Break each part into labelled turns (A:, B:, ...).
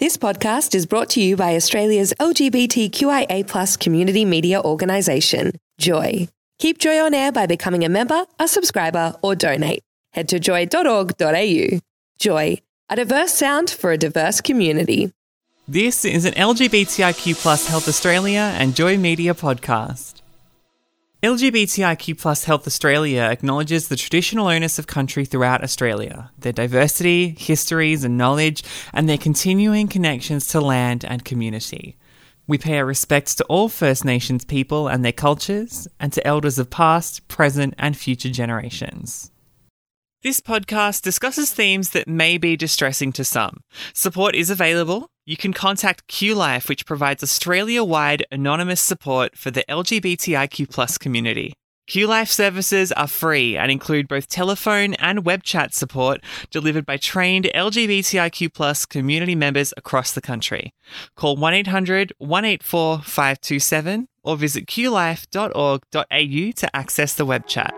A: This podcast is brought to you by Australia's LGBTQIA community media organisation, Joy. Keep Joy on air by becoming a member, a subscriber, or donate. Head to joy.org.au. Joy, a diverse sound for a diverse community.
B: This is an LGBTIQ Health Australia and Joy Media podcast. LGBTIQ Plus Health Australia acknowledges the traditional owners of country throughout Australia, their diversity, histories, and knowledge, and their continuing connections to land and community. We pay our respects to all First Nations people and their cultures, and to elders of past, present, and future generations. This podcast discusses themes that may be distressing to some. Support is available. You can contact QLife, which provides Australia wide anonymous support for the LGBTIQ community. QLife services are free and include both telephone and web chat support delivered by trained LGBTIQ community members across the country. Call 1 800 184 527 or visit qlife.org.au to access the web chat.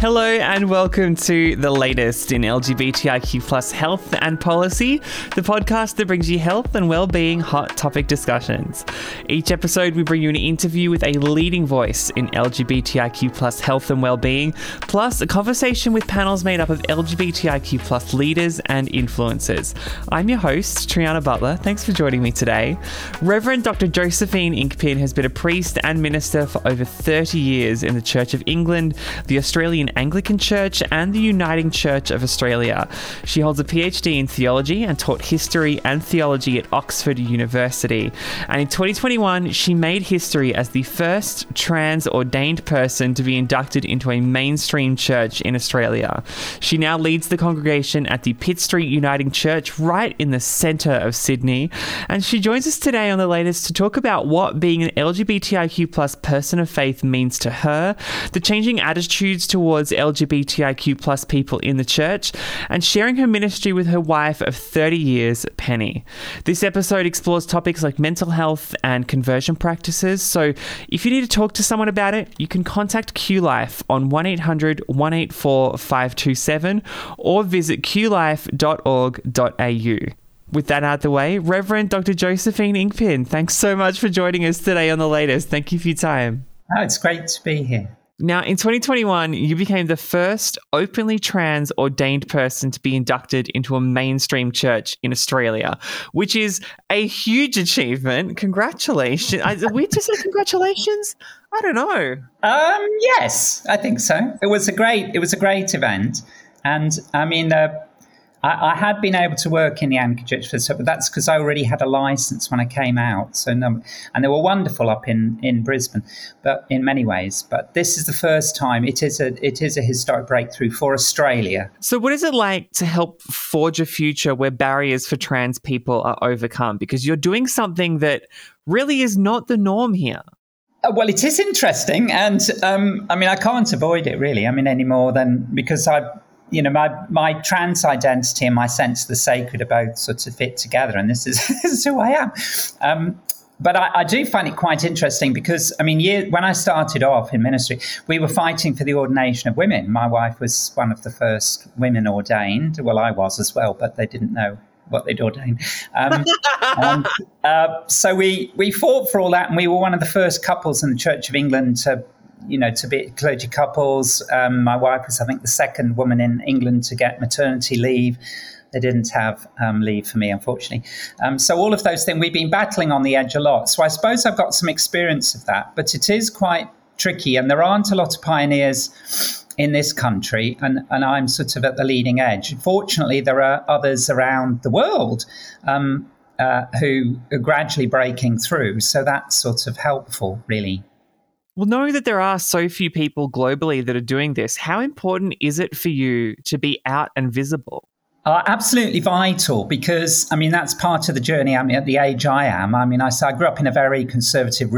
B: Hello and welcome to the latest in LGBTIQ plus health and policy, the podcast that brings you health and well-being hot topic discussions. Each episode we bring you an interview with a leading voice in LGBTIQ plus health and well-being, plus a conversation with panels made up of LGBTIQ plus leaders and influencers. I'm your host, Triana Butler. Thanks for joining me today. Reverend Dr. Josephine Inkpin has been a priest and minister for over 30 years in the Church of England, the Australian Anglican Church and the Uniting Church of Australia. She holds a PhD in theology and taught history and theology at Oxford University. And in 2021, she made history as the first trans ordained person to be inducted into a mainstream church in Australia. She now leads the congregation at the Pitt Street Uniting Church right in the centre of Sydney. And she joins us today on the latest to talk about what being an LGBTIQ plus person of faith means to her, the changing attitudes towards LGBTIQ plus people in the church, and sharing her ministry with her wife of 30 years, Penny. This episode explores topics like mental health and conversion practices. So if you need to talk to someone about it, you can contact QLife on 1 800 184 527 or visit qlife.org.au. With that out the way, Reverend Dr. Josephine Inkpin, thanks so much for joining us today on the latest. Thank you for your time.
C: Oh, it's great to be here.
B: Now, in 2021, you became the first openly trans ordained person to be inducted into a mainstream church in Australia, which is a huge achievement. Congratulations. Are we to say congratulations? I don't know.
C: Um, yes, I think so. It was a great, it was a great event. And I mean, uh, I, I, had been able to work in the Anglican Church for so, but that's because I already had a license when I came out. So, no, and they were wonderful up in, in Brisbane, but in many ways. But this is the first time it is a it is a historic breakthrough for Australia.
B: So, what is it like to help forge a future where barriers for trans people are overcome? Because you're doing something that really is not the norm here.
C: Uh, well, it is interesting, and um, I mean, I can't avoid it really. I mean, any more than because I you know, my, my trans identity and my sense of the sacred are both sort of fit together, and this is, this is who I am. Um, but I, I, do find it quite interesting because, I mean, year, when I started off in ministry, we were fighting for the ordination of women. My wife was one of the first women ordained. Well, I was as well, but they didn't know what they'd ordained. Um, and, uh, so we, we fought for all that, and we were one of the first couples in the Church of England to you know, to be clergy couples. Um, my wife was, I think, the second woman in England to get maternity leave. They didn't have um, leave for me, unfortunately. Um, so all of those things we've been battling on the edge a lot. So I suppose I've got some experience of that, but it is quite tricky, and there aren't a lot of pioneers in this country, and, and I'm sort of at the leading edge. Fortunately, there are others around the world um, uh, who are gradually breaking through, so that's sort of helpful, really.
B: Well, knowing that there are so few people globally that are doing this, how important is it for you to be out and visible?
C: Are absolutely vital because I mean that's part of the journey. I mean, at the age I am, I mean, I, I grew up in a very conservative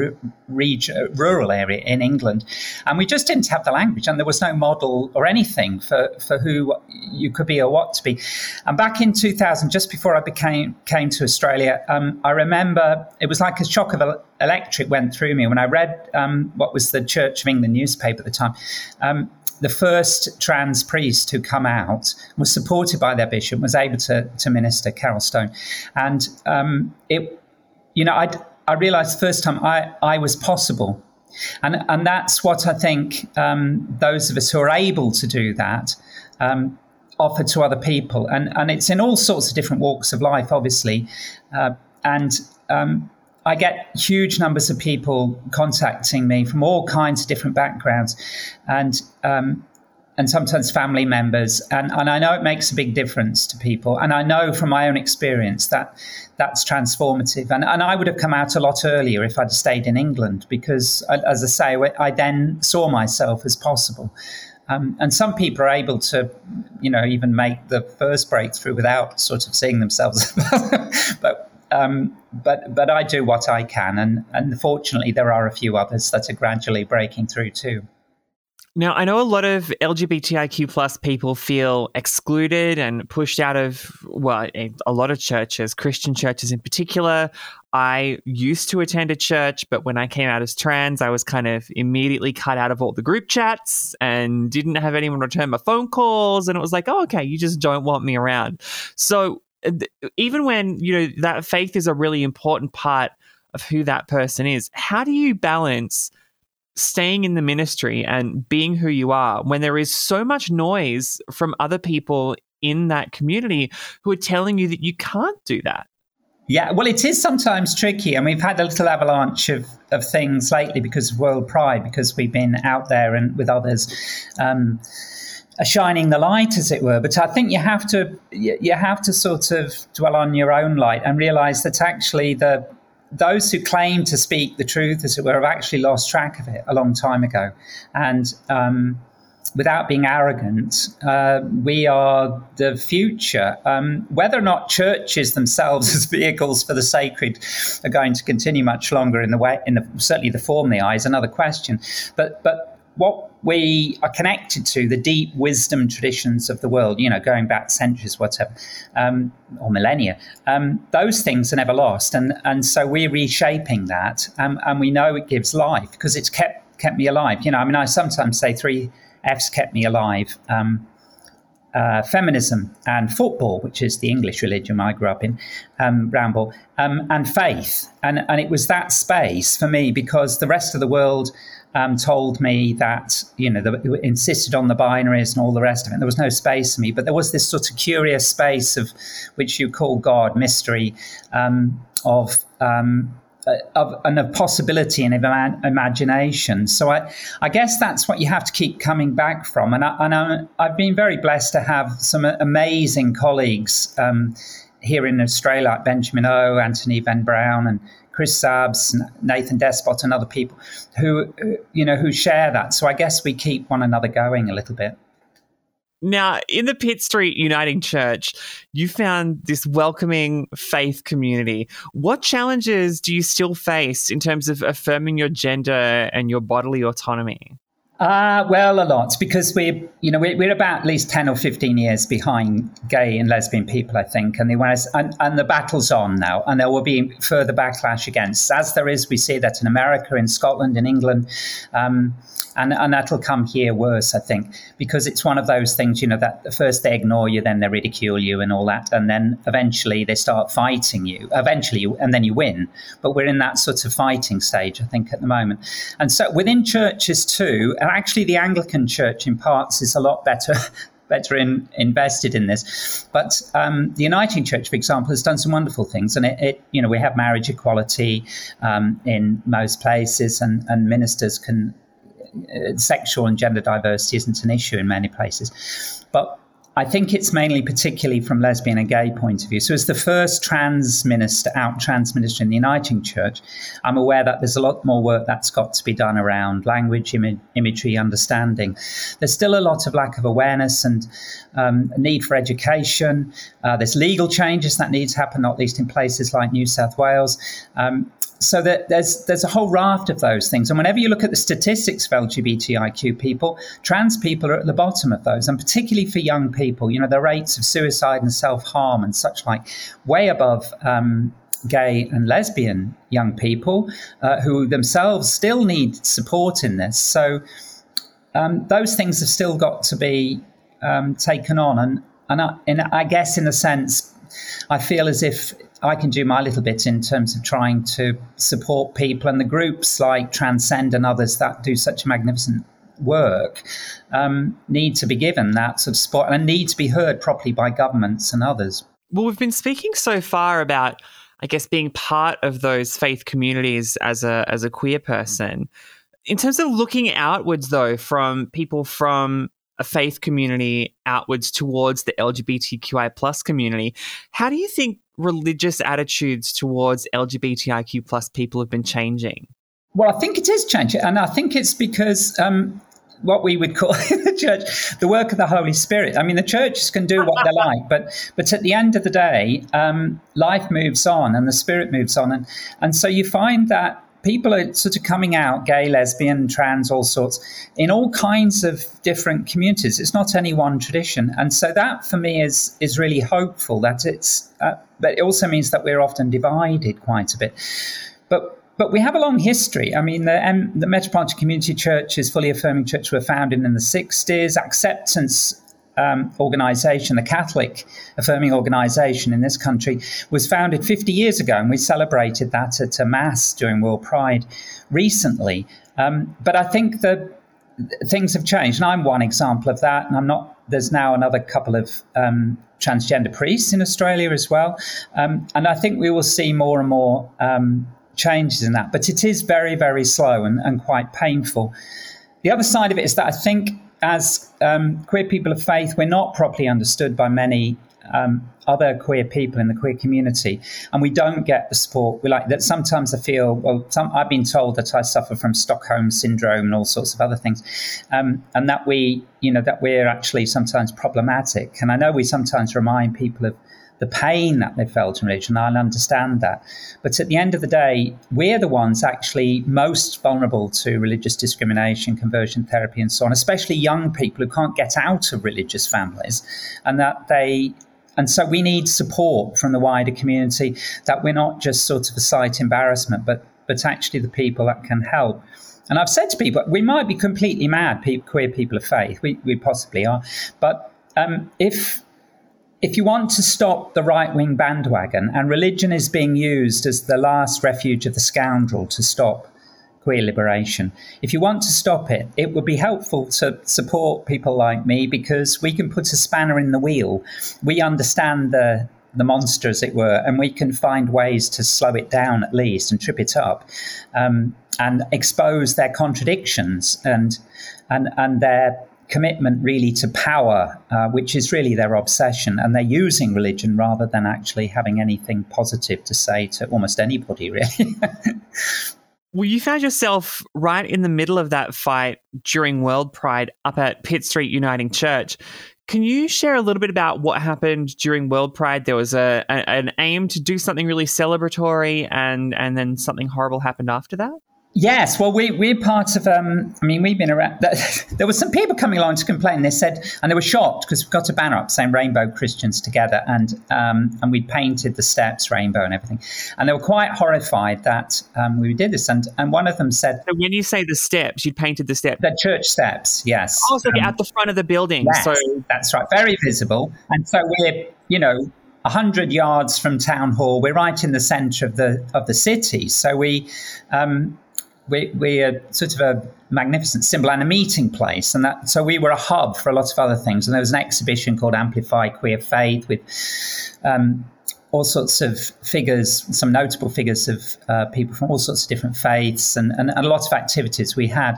C: region, rural area in England, and we just didn't have the language, and there was no model or anything for for who you could be or what to be. And back in 2000, just before I became came to Australia, um, I remember it was like a shock of electric went through me when I read um, what was the Church of England newspaper at the time. Um, the first trans priest who come out was supported by their bishop, was able to, to minister, Carol Stone. And um, it, you know, I, I realized the first time I, I was possible. And, and that's what I think um, those of us who are able to do that um, offer to other people. And, and it's in all sorts of different walks of life, obviously. Uh, and um, I get huge numbers of people contacting me from all kinds of different backgrounds, and um, and sometimes family members, and, and I know it makes a big difference to people, and I know from my own experience that that's transformative, and and I would have come out a lot earlier if I'd stayed in England because, as I say, I then saw myself as possible. Um, and some people are able to, you know, even make the first breakthrough without sort of seeing themselves. but um, but but I do what I can, and and fortunately there are a few others that are gradually breaking through too.
B: Now, I know a lot of LGBTIQ plus people feel excluded and pushed out of, well, a lot of churches, Christian churches in particular. I used to attend a church, but when I came out as trans, I was kind of immediately cut out of all the group chats and didn't have anyone return my phone calls. And it was like, oh, okay, you just don't want me around. So even when you know that faith is a really important part of who that person is how do you balance staying in the ministry and being who you are when there is so much noise from other people in that community who are telling you that you can't do that
C: yeah, well, it is sometimes tricky, and we've had a little avalanche of, of things lately because of World Pride, because we've been out there and with others. Um, shining the light, as it were. But I think you have to you have to sort of dwell on your own light and realize that actually the those who claim to speak the truth, as it were, have actually lost track of it a long time ago. And um, without being arrogant, uh, we are the future. Um, whether or not churches themselves, as vehicles for the sacred, are going to continue much longer in the way, in the, certainly the form they are, is another question. But but what we are connected to, the deep wisdom traditions of the world, you know, going back centuries, whatever, um, or millennia, um, those things are never lost. And, and so we're reshaping that. Um, and we know it gives life because it's kept, kept me alive. You know, I mean, I sometimes say three F's kept me alive. Um, uh, feminism and football, which is the English religion I grew up in, um, Bramble, um, and faith. And, and it was that space for me because the rest of the world um, told me that, you know, the, insisted on the binaries and all the rest of it. There was no space for me, but there was this sort of curious space of which you call God, mystery, um, of um, of, and of possibility and imagination. So I, I guess that's what you have to keep coming back from. And, I, and I, have been very blessed to have some amazing colleagues um, here in Australia, like Benjamin O, Anthony Venn-Brown, and Chris Csabs, Nathan Despott, and other people who, you know, who share that. So I guess we keep one another going a little bit.
B: Now, in the Pitt Street Uniting Church, you found this welcoming faith community. What challenges do you still face in terms of affirming your gender and your bodily autonomy?
C: Uh, well, a lot because we're, you know, we're, we're, about at least 10 or 15 years behind gay and lesbian people, I think. And, the, and, and the battle's on now, and there will be further backlash against. As there is, we see that in America, in Scotland, in England. Um, and, and that'll come here worse, I think, because it's one of those things, you know, that first they ignore you, then they ridicule you and all that. And then eventually they start fighting you, eventually, and then you win. But we're in that sort of fighting stage, I think, at the moment. And so within churches too, actually the Anglican Church in parts is a lot better better in, invested in this. But um, the Uniting Church, for example, has done some wonderful things, and it, it you know we have marriage equality um, in most places, and, and ministers can uh, sexual and gender diversity isn't an issue in many places. But I think it's mainly particularly from lesbian and gay point of view. So, as the first trans minister, out trans minister in the Uniting Church, I'm aware that there's a lot more work that's got to be done around language, Im- imagery, understanding. There's still a lot of lack of awareness and um, need for education. Uh, there's legal changes that need to happen, not least in places like New South Wales. Um, so that there's there's a whole raft of those things. And whenever you look at the statistics of LGBTIQ people, trans people are at the bottom of those, and particularly for young people, you know, the rates of suicide and self harm and such like, way above. Um, gay and lesbian young people uh, who themselves still need support in this. So, um, those things have still got to be um, taken on. And, and I, and I guess, in a sense, I feel as if I can do my little bit in terms of trying to support people and the groups like Transcend and others that do such magnificent work um, need to be given that sort of support and need to be heard properly by governments and others.
B: Well, we've been speaking so far about, I guess, being part of those faith communities as a as a queer person. In terms of looking outwards, though, from people from a faith community outwards towards the LGBTQI plus community, how do you think religious attitudes towards LGBTIQ plus people have been changing?
C: Well, I think it is changing, and I think it's because um, what we would call in the church the work of the Holy Spirit. I mean, the churches can do what they like, but but at the end of the day, um, life moves on and the Spirit moves on, and and so you find that people are sort of coming out gay lesbian trans all sorts in all kinds of different communities it's not any one tradition and so that for me is is really hopeful that it's uh, but it also means that we're often divided quite a bit but but we have a long history. I mean, the, um, the Metropolitan Community Churches, fully affirming church, were founded in the 60s. Acceptance um, organization, the Catholic affirming organization in this country, was founded 50 years ago, and we celebrated that at a mass during World Pride recently. Um, but I think that things have changed, and I'm one example of that. And I'm not. There's now another couple of um, transgender priests in Australia as well, um, and I think we will see more and more um, changes in that. But it is very, very slow and, and quite painful. The other side of it is that I think as um, queer people of faith, we're not properly understood by many um, other queer people in the queer community, and we don't get the support. We like that. Sometimes I feel well. Some, I've been told that I suffer from Stockholm syndrome and all sorts of other things, um, and that we, you know, that we're actually sometimes problematic. And I know we sometimes remind people of the pain that they felt in religion. I'll understand that. But at the end of the day, we're the ones actually most vulnerable to religious discrimination, conversion therapy, and so on, especially young people who can't get out of religious families. And that they and so we need support from the wider community that we're not just sort of a slight embarrassment, but but actually the people that can help. And I've said to people, we might be completely mad, queer people of faith, we, we possibly are, but um, if if you want to stop the right wing bandwagon, and religion is being used as the last refuge of the scoundrel to stop queer liberation, if you want to stop it, it would be helpful to support people like me because we can put a spanner in the wheel. We understand the the monster, as it were, and we can find ways to slow it down at least and trip it up, um, and expose their contradictions and and and their commitment really to power, uh, which is really their obsession. And they're using religion rather than actually having anything positive to say to almost anybody, really.
B: well, you found yourself right in the middle of that fight during World Pride up at Pitt Street Uniting Church. Can you share a little bit about what happened during World Pride? There was a, a an aim to do something really celebratory, and and then something horrible happened after that.
C: Yes, well, we, we're part of, um, I mean, we've been around. There were some people coming along to complain. They said, and they were shocked because we've got a banner up saying Rainbow Christians Together, and um, and we painted the steps rainbow and everything. And they were quite horrified that um, we did this. And, and one of them said.
B: So when you say the steps, you painted the steps?
C: The church steps, yes.
B: Oh, so um, at the front of the building.
C: Yes, so that's right. Very visible. And so we're, you know, 100 yards from town hall we're right in the center of the of the city so we um, we, we're sort of a magnificent symbol and a meeting place. And that, so we were a hub for a lot of other things. And there was an exhibition called Amplify Queer Faith with um, all sorts of figures, some notable figures of uh, people from all sorts of different faiths and, and, and a lot of activities we had.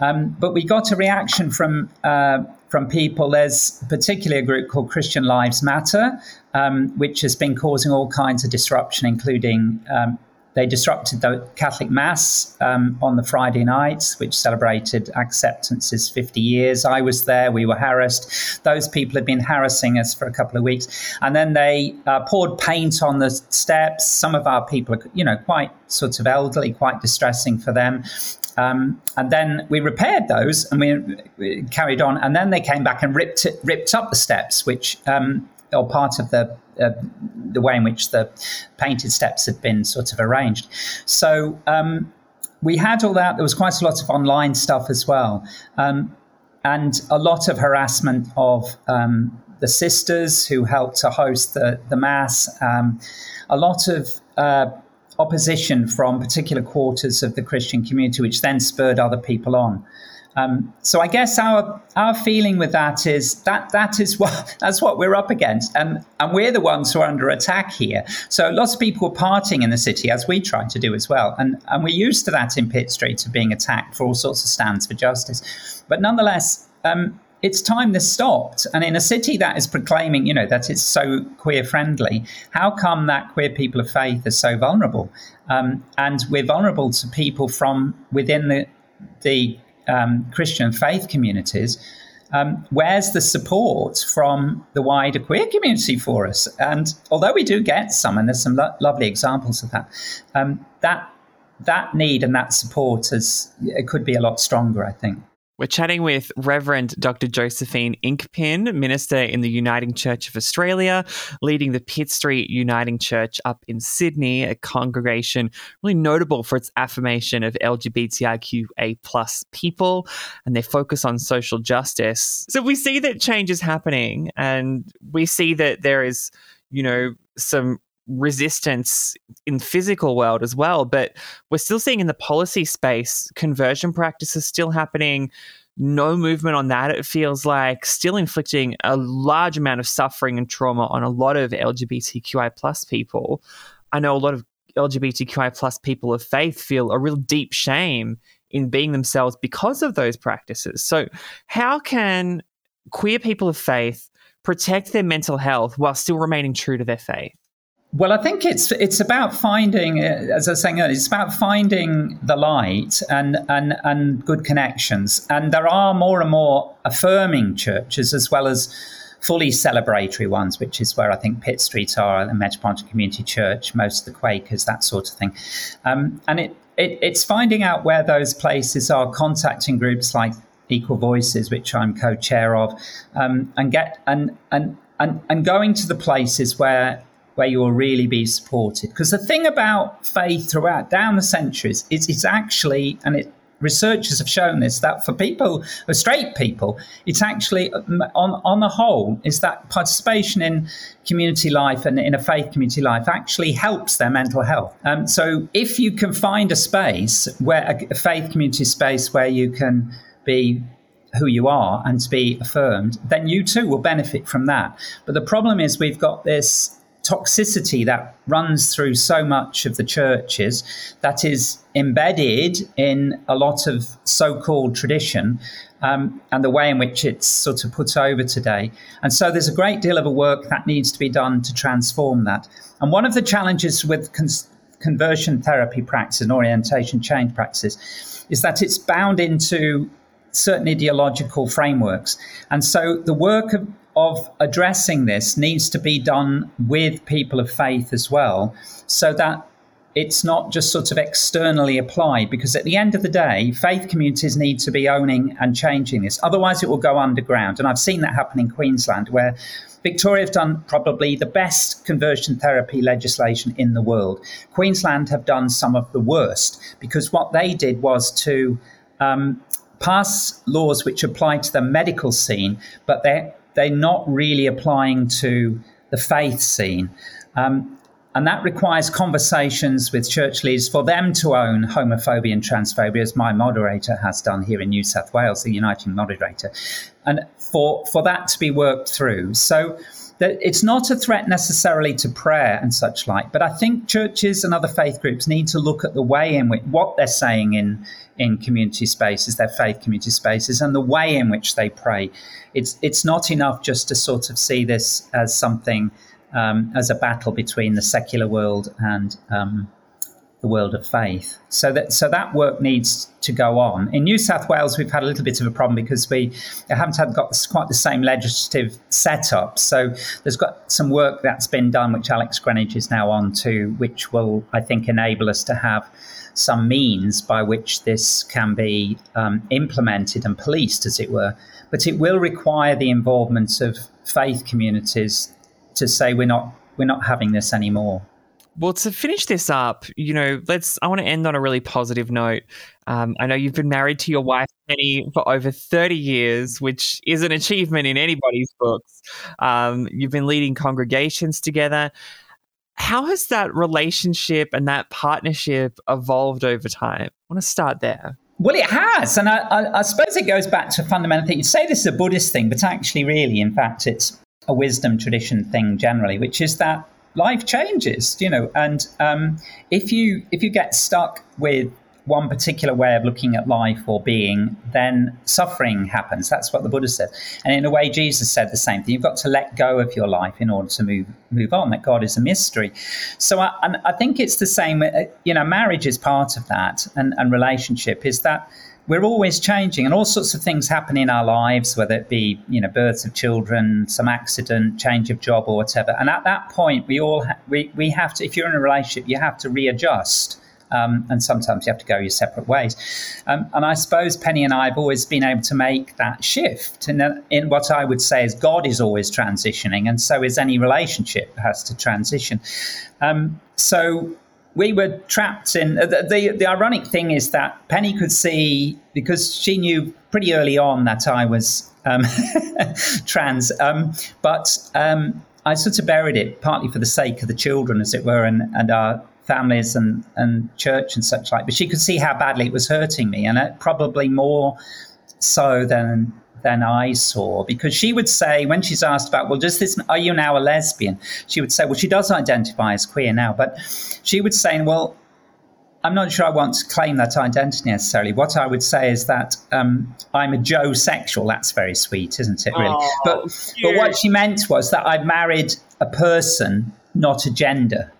C: Um, but we got a reaction from uh, from people. There's particularly a group called Christian Lives Matter, um, which has been causing all kinds of disruption, including um, they disrupted the Catholic Mass um, on the Friday nights, which celebrated acceptance's 50 years. I was there, we were harassed. Those people had been harassing us for a couple of weeks. And then they uh, poured paint on the steps. Some of our people are, you know, quite sort of elderly, quite distressing for them. Um, and then we repaired those and we, we, carried on. And then they came back and ripped it, ripped up the steps, which um, or part of the uh, the way in which the painted steps had been sort of arranged. So um, we had all that. There was quite a lot of online stuff as well. Um, and a lot of harassment of um, the sisters who helped to host the, the Mass, um, a lot of uh, opposition from particular quarters of the Christian community, which then spurred other people on. Um, so I guess our our feeling with that is that that is what that's what we're up against, and and we're the ones who are under attack here. So lots of people are partying in the city, as we try to do as well, and and we're used to that in Pitt Street of being attacked for all sorts of stands for justice, but nonetheless. Um, it's time this stopped. And in a city that is proclaiming, you know, that it's so queer friendly, how come that queer people of faith are so vulnerable? Um, and we're vulnerable to people from within the the um, Christian faith communities, um, where's the support from the wider queer community for us? And although we do get some, and there's some lo- lovely examples of that, um, that that need and that support is it could be a lot stronger, I think.
B: We're chatting with Reverend Dr. Josephine Inkpin, minister in the Uniting Church of Australia, leading the Pitt Street Uniting Church up in Sydney, a congregation really notable for its affirmation of LGBTIQA plus people and their focus on social justice. So we see that change is happening and we see that there is, you know, some resistance in physical world as well but we're still seeing in the policy space conversion practices still happening. No movement on that it feels like still inflicting a large amount of suffering and trauma on a lot of lgbtqi plus people. I know a lot of lgbtqi plus people of faith feel a real deep shame in being themselves because of those practices. So how can queer people of faith protect their mental health while still remaining true to their faith
C: well, I think it's it's about finding, uh, as I was saying earlier, it's about finding the light and and and good connections. And there are more and more affirming churches as well as fully celebratory ones, which is where I think Pitt Street are, the Metropolitan Community Church, most of the Quakers, that sort of thing. Um, and it, it it's finding out where those places are, contacting groups like Equal Voices, which I'm co-chair of, um, and get and and and and going to the places where where you will really be supported. Because the thing about faith throughout down the centuries is it's actually, and it, researchers have shown this, that for people, for straight people, it's actually, on, on the whole, is that participation in community life and in a faith community life actually helps their mental health. Um, so if you can find a space where a faith community space where you can be who you are and to be affirmed, then you too will benefit from that. But the problem is we've got this toxicity that runs through so much of the churches that is embedded in a lot of so called tradition um, and the way in which it's sort of put over today. And so there's a great deal of a work that needs to be done to transform that. And one of the challenges with con- conversion therapy practice and orientation change practices is that it's bound into certain ideological frameworks. And so the work of of addressing this needs to be done with people of faith as well, so that it's not just sort of externally applied because at the end of the day, faith communities need to be owning and changing this. Otherwise, it will go underground. And I've seen that happen in Queensland, where Victoria have done probably the best conversion therapy legislation in the world. Queensland have done some of the worst because what they did was to um, pass laws which apply to the medical scene, but they they're not really applying to the faith scene. Um, and that requires conversations with church leaders for them to own homophobia and transphobia, as my moderator has done here in New South Wales, the Uniting Moderator, and for, for that to be worked through. So it's not a threat necessarily to prayer and such like, but I think churches and other faith groups need to look at the way in which what they're saying in in community spaces, their faith community spaces, and the way in which they pray. It's it's not enough just to sort of see this as something um, as a battle between the secular world and um, the world of faith. So that so that work needs to go on. In New South Wales, we've had a little bit of a problem because we haven't had got quite the same legislative setup. So there's got some work that's been done, which Alex Greenwich is now on to, which will I think enable us to have some means by which this can be um, implemented and policed, as it were. But it will require the involvement of faith communities to say we're not we're not having this anymore.
B: Well, to finish this up, you know, let's. I want to end on a really positive note. Um, I know you've been married to your wife Penny for over thirty years, which is an achievement in anybody's books. Um, you've been leading congregations together. How has that relationship and that partnership evolved over time? I want to start there.
C: Well, it has, and I, I, I suppose it goes back to a fundamental thing. You say this is a Buddhist thing, but actually, really, in fact, it's a wisdom tradition thing generally, which is that life changes, you know, and um, if you if you get stuck with one particular way of looking at life or being, then suffering happens. That's what the Buddha said. And in a way, Jesus said the same thing. You've got to let go of your life in order to move move on. That God is a mystery. So I, and I think it's the same. Uh, you know, marriage is part of that, and, and relationship is that we're always changing and all sorts of things happen in our lives whether it be you know births of children some accident change of job or whatever and at that point we all ha- we, we have to if you're in a relationship you have to readjust um, and sometimes you have to go your separate ways. Um, and I suppose Penny and I have always been able to make that shift. And in, in what I would say is God is always transitioning, and so is any relationship has to transition. Um, so we were trapped in uh, the, the, the ironic thing is that Penny could see because she knew pretty early on that I was um, trans, um, but um, I sort of buried it partly for the sake of the children, as it were, and, and our families and, and church and such like. But she could see how badly it was hurting me, and it, probably more so than than I saw because she would say when she's asked about, well, does this are you now a lesbian? She would say, well, she does identify as queer now, but she would say, well, I'm not sure I want to claim that identity necessarily. What I would say is that um, I'm a Joe sexual. That's very sweet, isn't it? Really, oh, but but what she meant was that I'd married a person, not a gender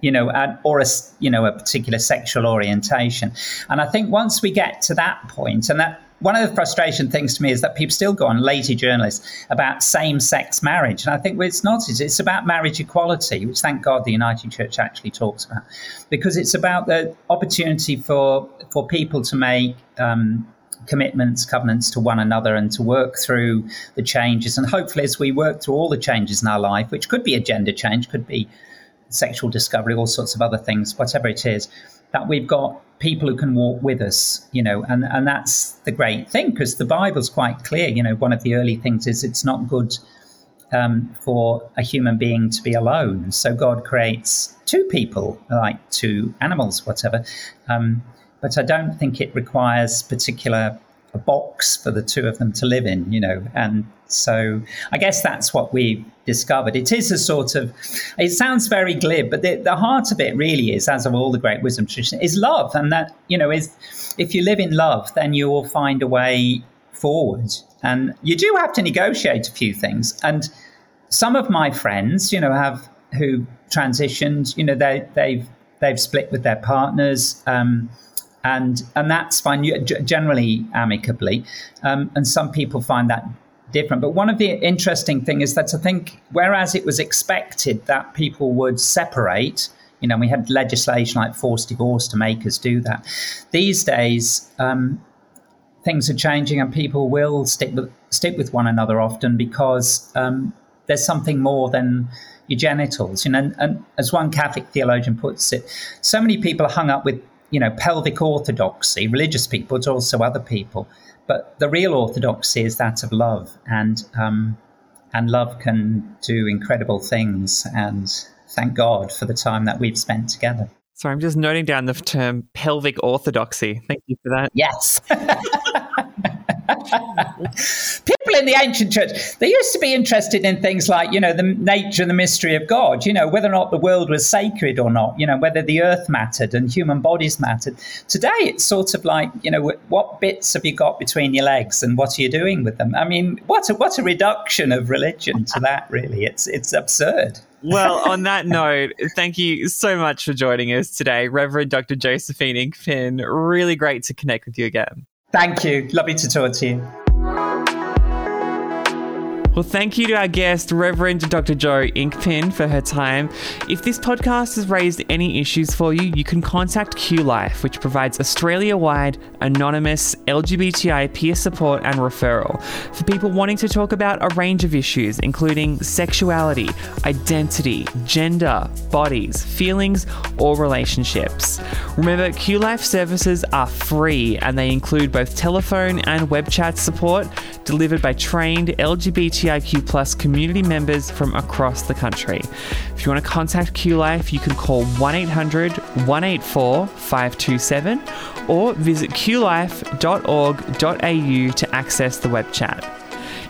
C: you know, or a you know a particular sexual orientation. And I think once we get to that point, and that one of the frustration things to me is that people still go on lazy journalists about same-sex marriage, and I think it's not. It's about marriage equality, which thank God the United Church actually talks about, because it's about the opportunity for for people to make. Um, commitments, covenants to one another, and to work through the changes. And hopefully, as we work through all the changes in our life, which could be a gender change, could be sexual discovery, all sorts of other things, whatever it is, that we've got people who can walk with us, you know, and, and that's the great thing because the Bible's quite clear. You know, one of the early things is it's not good um, for a human being to be alone. So God creates two people, like two animals, whatever. Um, but I don't think it requires particular a box for the two of them to live in, you know. And so I guess that's what we discovered. It is a sort of, it sounds very glib, but the, the heart of it really is, as of all the great wisdom tradition, is love. And that, you know, is if you live in love, then you will find a way forward. And you do have to negotiate a few things. And some of my friends, you know, have who transitioned, you know, they, they've they've split with their partners. Um, and and that's fine generally amicably um, and some people find that different. But one of the interesting thing is that i think whereas it was expected that people would separate you know we had legislation like forced divorce to make us do that these days um, things are changing and people will stick with stick with one another often because um, there's something more than your genitals you know and, and as one catholic theologian puts it so many people are hung up with you know, pelvic orthodoxy, religious people, but also other people. But the real orthodoxy is that of love, and um, and love can do incredible things. And thank God for the time that we've spent together.
B: Sorry, I'm just noting down the term pelvic orthodoxy. Thank you for that.
C: Yes. People in the ancient church, they used to be interested in things like, you know, the nature and the mystery of God, you know, whether or not the world was sacred or not, you know, whether the earth mattered and human bodies mattered. Today, it's sort of like, you know, what bits have you got between your legs and what are you doing with them? I mean, what a, what a reduction of religion to that, really. It's, it's absurd.
B: well, on that note, thank you so much for joining us today, Reverend Dr. Josephine Inkpin. Really great to connect with you again.
C: Thank you. Lovely to talk to you.
B: Well, thank you to our guest, Reverend Dr. Jo Inkpin, for her time. If this podcast has raised any issues for you, you can contact Q Life, which provides Australia wide anonymous LGBTI peer support and referral for people wanting to talk about a range of issues, including sexuality, identity, gender, bodies, feelings, or relationships. Remember, Q Life services are free and they include both telephone and web chat support delivered by trained LGBTIQ plus community members from across the country. If you want to contact Q Life, you can call 1 800 184 527 or visit qlife.org.au to access the web chat.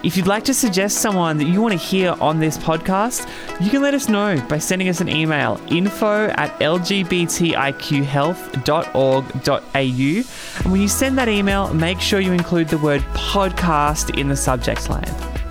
B: If you'd like to suggest someone that you want to hear on this podcast, you can let us know by sending us an email info at lgbtiqhealth.org.au. And when you send that email, make sure you include the word podcast in the subject line.